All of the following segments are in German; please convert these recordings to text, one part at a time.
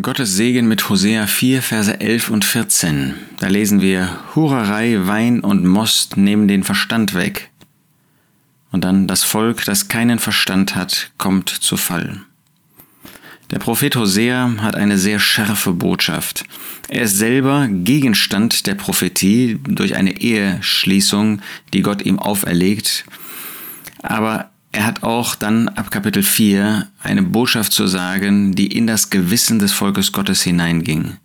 Gottes Segen mit Hosea 4, Verse 11 und 14. Da lesen wir, Hurerei, Wein und Most nehmen den Verstand weg. Und dann das Volk, das keinen Verstand hat, kommt zu Fall. Der Prophet Hosea hat eine sehr scharfe Botschaft. Er ist selber Gegenstand der Prophetie durch eine Eheschließung, die Gott ihm auferlegt. Aber er hat auch dann ab Kapitel 4 eine Botschaft zu sagen, die in das Gewissen des Volkes Gottes hineinging.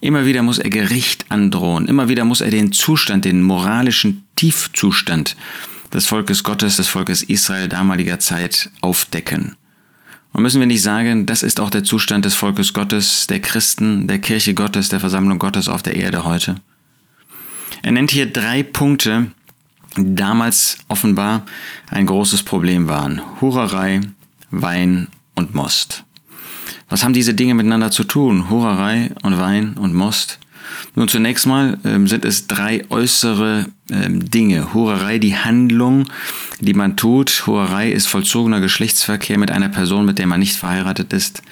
Immer wieder muss er Gericht androhen, immer wieder muss er den Zustand, den moralischen Tiefzustand des Volkes Gottes, des Volkes Israel damaliger Zeit aufdecken. Und müssen wir nicht sagen, das ist auch der Zustand des Volkes Gottes, der Christen, der Kirche Gottes, der Versammlung Gottes auf der Erde heute? Er nennt hier drei Punkte, damals offenbar ein großes Problem waren. Hurerei, Wein und Most. Was haben diese Dinge miteinander zu tun? Hurerei und Wein und Most? Nun zunächst mal ähm, sind es drei äußere ähm, Dinge. Hurerei, die Handlung, die man tut. Hurerei ist vollzogener Geschlechtsverkehr mit einer Person, mit der man nicht verheiratet ist.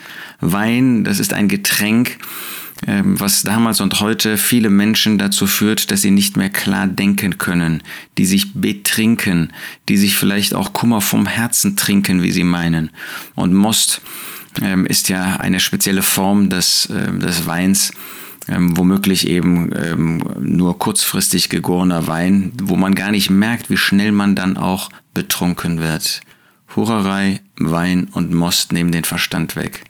Wein, das ist ein Getränk, ähm, was damals und heute viele Menschen dazu führt, dass sie nicht mehr klar denken können, die sich betrinken, die sich vielleicht auch Kummer vom Herzen trinken, wie sie meinen. Und Most ähm, ist ja eine spezielle Form des, äh, des Weins, ähm, womöglich eben ähm, nur kurzfristig gegorener Wein, wo man gar nicht merkt, wie schnell man dann auch betrunken wird. Hurerei, Wein und Most nehmen den Verstand weg.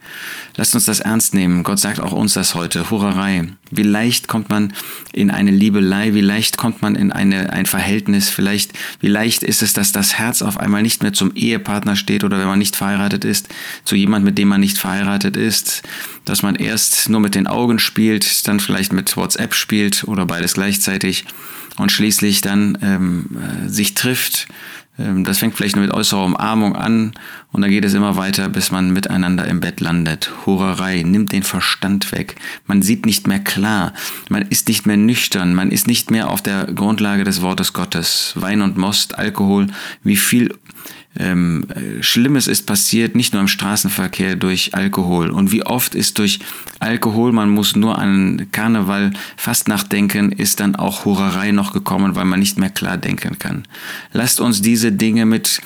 Lasst uns das ernst nehmen. Gott sagt auch uns das heute. Hurerei. Wie leicht kommt man in eine Liebelei? Wie leicht kommt man in eine, ein Verhältnis? Vielleicht, wie leicht ist es, dass das Herz auf einmal nicht mehr zum Ehepartner steht oder wenn man nicht verheiratet ist, zu jemand, mit dem man nicht verheiratet ist, dass man erst nur mit den Augen spielt, dann vielleicht mit WhatsApp spielt oder beides gleichzeitig und schließlich dann ähm, äh, sich trifft ähm, das fängt vielleicht nur mit äußerer Umarmung an und dann geht es immer weiter, bis man miteinander im Bett landet. Hurerei nimmt den Verstand weg. Man sieht nicht mehr klar. Man ist nicht mehr nüchtern. Man ist nicht mehr auf der Grundlage des Wortes Gottes. Wein und Most, Alkohol, wie viel ähm, Schlimmes ist passiert, nicht nur im Straßenverkehr durch Alkohol. Und wie oft ist durch Alkohol, man muss nur an Karneval fast nachdenken, ist dann auch Hurerei noch gekommen, weil man nicht mehr klar denken kann. Lasst uns diese Dinge mit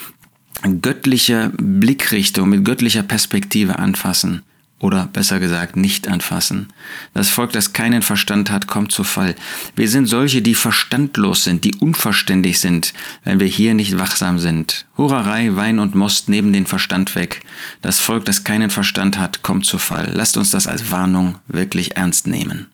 göttlicher Blickrichtung, mit göttlicher Perspektive anfassen oder besser gesagt nicht anfassen. Das Volk, das keinen Verstand hat, kommt zu Fall. Wir sind solche, die verstandlos sind, die unverständig sind, wenn wir hier nicht wachsam sind. Hurerei, Wein und Most nehmen den Verstand weg. Das Volk, das keinen Verstand hat, kommt zu Fall. Lasst uns das als Warnung wirklich ernst nehmen.